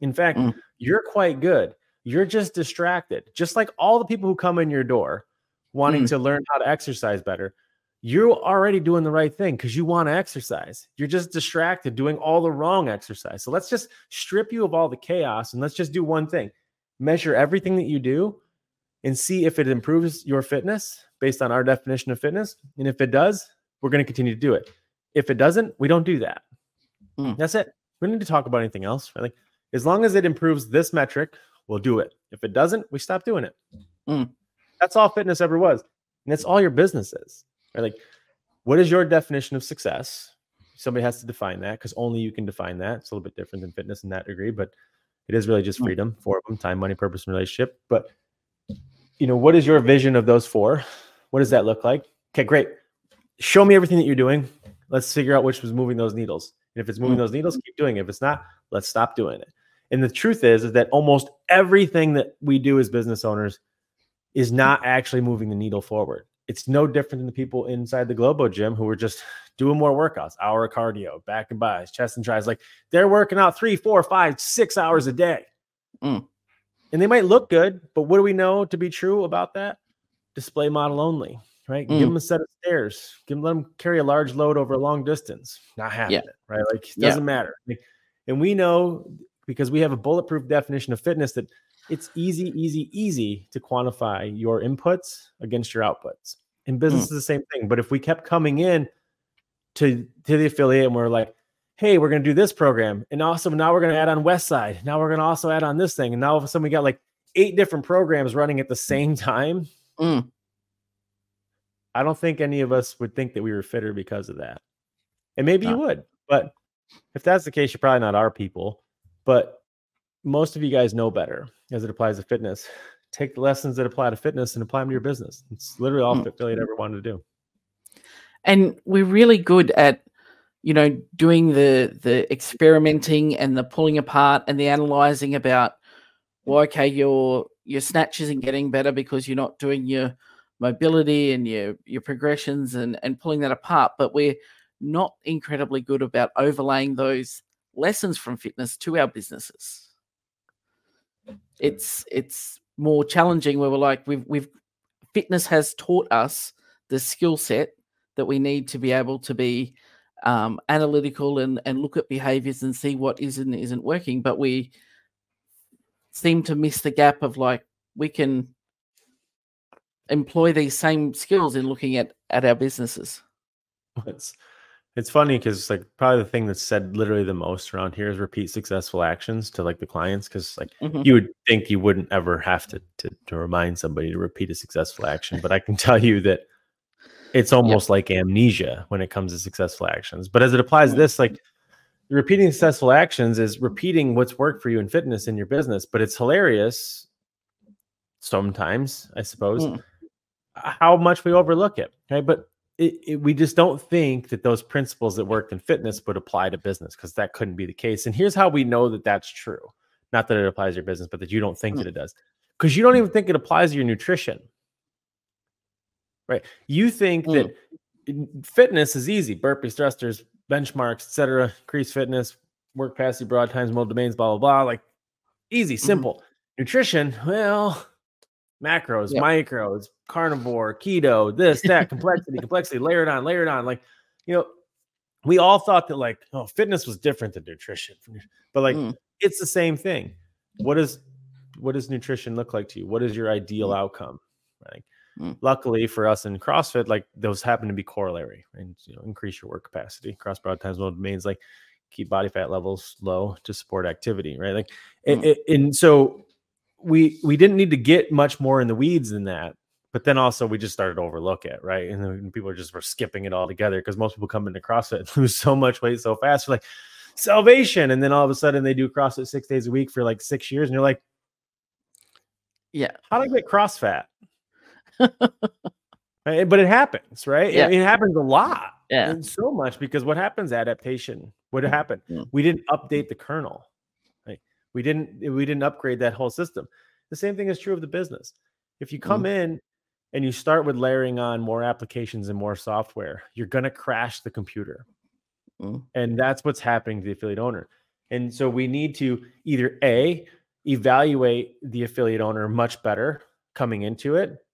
[SPEAKER 2] In fact, mm. you're quite good. You're just distracted. Just like all the people who come in your door wanting mm. to learn how to exercise better, you're already doing the right thing because you want to exercise. You're just distracted doing all the wrong exercise. So let's just strip you of all the chaos and let's just do one thing measure everything that you do and see if it improves your fitness based on our definition of fitness. And if it does, we're going to continue to do it. If it doesn't, we don't do that. Mm. That's it. We don't need to talk about anything else. Like as long as it improves this metric, we'll do it. If it doesn't, we stop doing it. Mm. That's all fitness ever was. And that's all your business is. Right? Like, what is your definition of success? Somebody has to define that because only you can define that. It's a little bit different than fitness in that degree, but it is really just hmm. freedom, four of them: time, money, purpose, and relationship. But you know, what is your vision of those four? What does that look like? Okay, great. Show me everything that you're doing. Let's figure out which was moving those needles. And if it's moving hmm. those needles, keep doing it. If it's not, let's stop doing it. And the truth is, is that almost everything that we do as business owners is not actually moving the needle forward it's no different than the people inside the Globo gym who are just [LAUGHS] doing more workouts, hour of cardio, back and buys, chest and tries. Like they're working out three, four, five, six hours a day. Mm. And they might look good, but what do we know to be true about that? Display model only, right? Mm. Give them a set of stairs, give them, let them carry a large load over a long distance. Not happening, yeah. right? Like it doesn't yeah. matter. Like, and we know because we have a bulletproof definition of fitness that it's easy, easy, easy to quantify your inputs against your outputs. In business, mm. is the same thing. But if we kept coming in to to the affiliate and we're like, hey, we're going to do this program, and also now we're going to add on West Side. Now we're going to also add on this thing, and now all of a sudden we got like eight different programs running at the same time. Mm. I don't think any of us would think that we were fitter because of that. And maybe you would, but if that's the case, you're probably not our people. But most of you guys know better as it applies to fitness. Take the lessons that apply to fitness and apply them to your business. It's literally all mm. affiliate ever wanted to do.
[SPEAKER 1] And we're really good at, you know, doing the the experimenting and the pulling apart and the analyzing about, well, okay, your your snatch isn't getting better because you're not doing your mobility and your your progressions and and pulling that apart. But we're not incredibly good about overlaying those lessons from fitness to our businesses. It's it's more challenging where we're like we've we've fitness has taught us the skill set that we need to be able to be um, analytical and and look at behaviors and see what is and isn't working but we seem to miss the gap of like we can employ these same skills in looking at at our businesses.
[SPEAKER 2] It's it's funny because like probably the thing that's said literally the most around here is repeat successful actions to like the clients because like mm-hmm. you would think you wouldn't ever have to, to to remind somebody to repeat a successful action, but I can [LAUGHS] tell you that it's almost yep. like amnesia when it comes to successful actions. But as it applies mm-hmm. this, like repeating successful actions is repeating what's worked for you in fitness in your business, but it's hilarious sometimes, I suppose,
[SPEAKER 1] Mm.
[SPEAKER 2] how much we overlook it. Okay. But it, it, we just don't think that those principles that worked in fitness would apply to business because that couldn't be the case. And here's how we know that that's true. Not that it applies to your business, but that you don't think
[SPEAKER 1] Mm.
[SPEAKER 2] that it does. Because you don't even think it applies to your nutrition. Right. You think
[SPEAKER 1] Mm.
[SPEAKER 2] that fitness is easy burpees, thrusters, benchmarks, etc. Increase fitness, work capacity, broad times, multiple domains, blah, blah, blah. Like easy,
[SPEAKER 1] Mhm.
[SPEAKER 2] simple. Nutrition, well, macros,
[SPEAKER 1] Yep.
[SPEAKER 2] micros, carnivore, keto, this, that, complexity, complexity, layer it on, layer it on. Like, you know, we all thought that like, oh, fitness was different than nutrition. [LAUGHS] But like
[SPEAKER 1] Mm.
[SPEAKER 2] it's the same thing. What does what does nutrition look like to you? What is your ideal
[SPEAKER 1] Mm.
[SPEAKER 2] outcome? Right.
[SPEAKER 1] Mm.
[SPEAKER 2] Luckily for us in CrossFit, like those happen to be corollary and you know, increase your work capacity, cross broad times multiple means like keep body fat levels low to support activity, right? Like it-
[SPEAKER 1] Mm.
[SPEAKER 2] and so we we didn't need to get much more in the weeds than that. But then also we just started to overlook it, right? And then people are just were skipping it all together because most people come into CrossFit and [LAUGHS] lose so much weight so fast. We're like, salvation. And then all of a sudden they do CrossFit six days a week for like six years. And you're like,
[SPEAKER 1] Yeah.
[SPEAKER 2] how do I get cross fat? Right? [LAUGHS] But it happens, right?
[SPEAKER 1] Yeah.
[SPEAKER 2] I mean, it happens a lot.
[SPEAKER 1] Yeah.
[SPEAKER 2] And so much because what happens adaptation? What happened?
[SPEAKER 1] Mm.
[SPEAKER 2] We didn't update the kernel. We didn't we didn't upgrade that whole system. The same thing is true of the business. If you come in and you start with layering on more applications and more software, you're going to crash the computer.
[SPEAKER 1] Mm.
[SPEAKER 2] And that's what's happening to the affiliate owner. And so we need to either A, evaluate the affiliate owner much better coming into it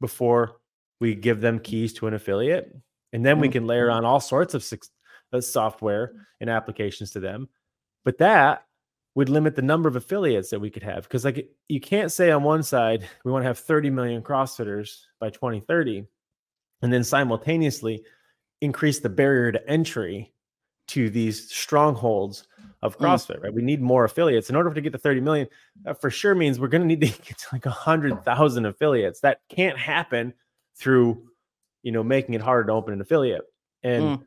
[SPEAKER 2] before we give them keys to an affiliate. And then we
[SPEAKER 1] Mm.
[SPEAKER 2] can layer on all sorts of uh, software and applications to them. But that would limit the number of affiliates that we could have. Because, like, you can't say on one side, we want to have 30 million CrossFitters by 2030, and then simultaneously increase the barrier to entry to these strongholds of
[SPEAKER 1] Mm.
[SPEAKER 2] CrossFit, right? We need more affiliates. In order to get to 30 million, that for sure means we're going to need to [LAUGHS] get to like 100,000 affiliates. That can't happen through, you know, making it harder to open an affiliate. And,
[SPEAKER 1] Mm.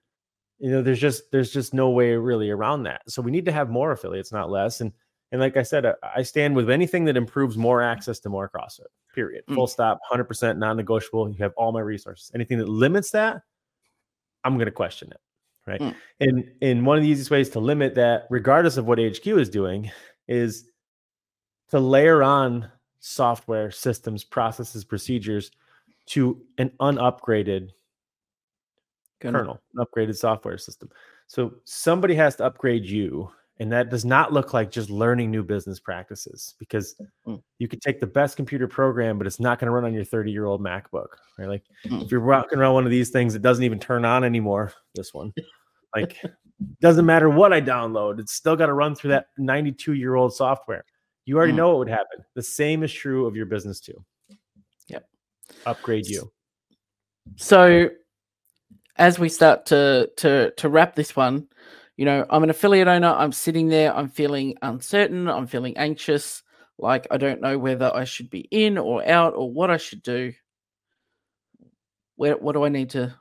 [SPEAKER 2] You know, there's just, there's just no way really around that. So we need to have more affiliates, not less. And, and like I said, I, I stand with anything that improves more access to more CrossFit, period.
[SPEAKER 1] Mm.
[SPEAKER 2] Full stop, 100% non negotiable. You have all my resources. Anything that limits that, I'm going to question it. Right.
[SPEAKER 1] Mm.
[SPEAKER 2] And, and one of the easiest ways to limit that, regardless of what HQ is doing, is to layer on software, systems, processes, procedures to an unupgraded Kernel, an upgraded software system. So somebody has to upgrade you. And that does not look like just learning new business practices because
[SPEAKER 1] Mm.
[SPEAKER 2] you could take the best computer program, but it's not going to run on your 30 year old MacBook, right? Like
[SPEAKER 1] Mm.
[SPEAKER 2] if you're walking around one of these things, it doesn't even turn on anymore. This one, [LAUGHS] like, doesn't matter what I download, it's still got to run through that 92 year old software. You already
[SPEAKER 1] Mm.
[SPEAKER 2] know what would happen. The same is true of your business too.
[SPEAKER 1] Yep.
[SPEAKER 2] Upgrade you.
[SPEAKER 1] So as we start to to to wrap this one, you know, I'm an affiliate owner, I'm sitting there, I'm feeling uncertain, I'm feeling anxious, like I don't know whether I should be in or out or what I should do. Where what do I need to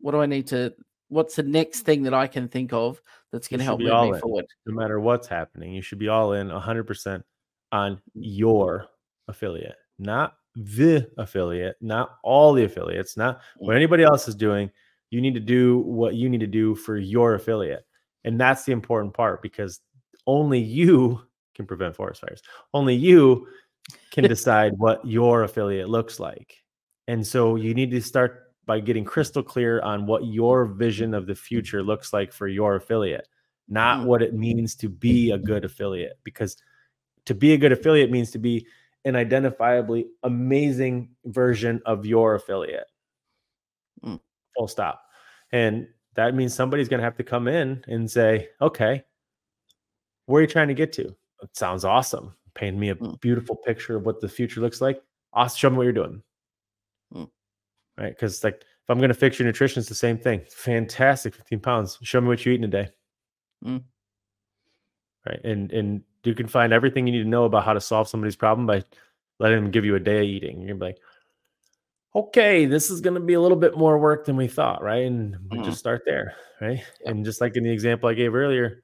[SPEAKER 1] what do I need to what's the next thing that I can think of that's going to help
[SPEAKER 2] be
[SPEAKER 1] move
[SPEAKER 2] all
[SPEAKER 1] me
[SPEAKER 2] in.
[SPEAKER 1] forward?
[SPEAKER 2] no matter what's happening. You should be all in 100% on your affiliate, not the affiliate, not all the affiliates, not what mm. anybody else is doing. You need to do what you need to do for your affiliate. And that's the important part because only you can prevent forest fires. Only you can [LAUGHS] decide what your affiliate looks like. And so you need to start by getting crystal clear on what your vision of the future looks like for your affiliate not
[SPEAKER 1] Mm.
[SPEAKER 2] what it means to be a good affiliate because to be a good affiliate means to be an identifiably amazing version of your affiliate
[SPEAKER 1] Mm.
[SPEAKER 2] full stop and that means somebody's going to have to come in and say okay where are you trying to get to? It sounds awesome. Paint me a
[SPEAKER 1] Mm.
[SPEAKER 2] beautiful picture of what the future looks like. Awesome show me what you're doing.
[SPEAKER 1] Mm.
[SPEAKER 2] right? Because like if i'm going to fix your nutrition it's the same thing. Fantastic 15 pounds. Show me what you're eating today.
[SPEAKER 1] Mm.
[SPEAKER 2] right? And and you can find everything you need to know about how to solve somebody's problem by letting them give you a day of eating. You're gonna be like okay this is gonna be a little bit more work than we thought right and we
[SPEAKER 1] Mhm.
[SPEAKER 2] just start there right
[SPEAKER 1] Yep.
[SPEAKER 2] and just like in the example i gave earlier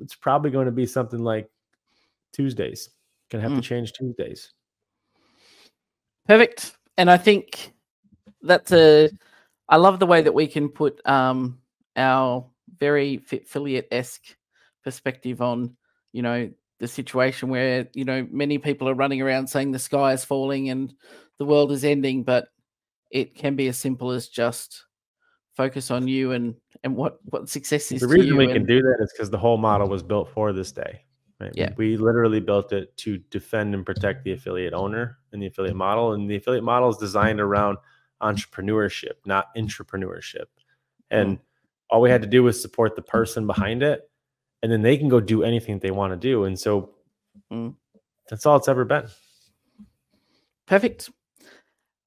[SPEAKER 2] it's probably going to be something like tuesdays gonna have
[SPEAKER 1] Mm.
[SPEAKER 2] to change tuesdays
[SPEAKER 1] Perfect. And I think that's a. I love the way that we can put um, our very affiliate esque perspective on, you know, the situation where you know many people are running around saying the sky is falling and the world is ending, but it can be as simple as just focus on you and and what what success is.
[SPEAKER 2] The reason we
[SPEAKER 1] and,
[SPEAKER 2] can do that is because the whole model was built for this day. Right?
[SPEAKER 1] Yeah.
[SPEAKER 2] We literally built it to defend and protect the affiliate owner and the affiliate model. And the affiliate model is designed around entrepreneurship, not intrapreneurship. And mm. all we had to do was support the person behind it. And then they can go do anything they want to do. And so mm. that's all it's ever been.
[SPEAKER 1] Perfect.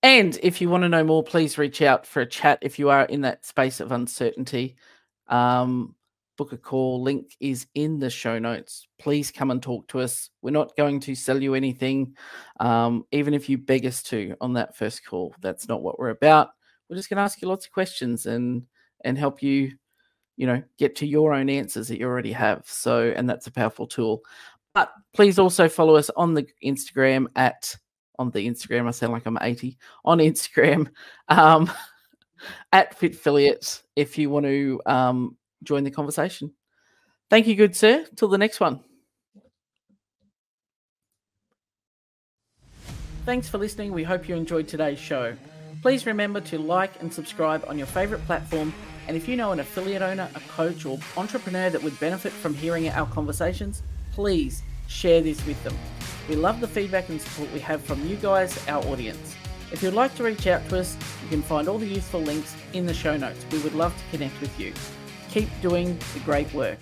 [SPEAKER 1] And if you want to know more, please reach out for a chat if you are in that space of uncertainty. Um, book a call. Link is in the show notes. Please come and talk to us. We're not going to sell you anything, um, even if you beg us to on that first call. That's not what we're about. We're just going to ask you lots of questions and and help you, you know, get to your own answers that you already have. So, and that's a powerful tool. But please also follow us on the Instagram at on the Instagram. I sound like I'm 80 on Instagram [LAUGHS] um, at Fitfilliates if you want to um, join the conversation. Thank you, good sir. Till the next one. Thanks for listening. We hope you enjoyed today's show. Please remember to like and subscribe on your favorite platform. And if you know an affiliate owner, a coach, or entrepreneur that would benefit from hearing our conversations, please share this with them. We love the feedback and support we have from you guys, our audience. If you'd like to reach out to us, you can find all the useful links in the show notes. We would love to connect with you. Keep doing the great work.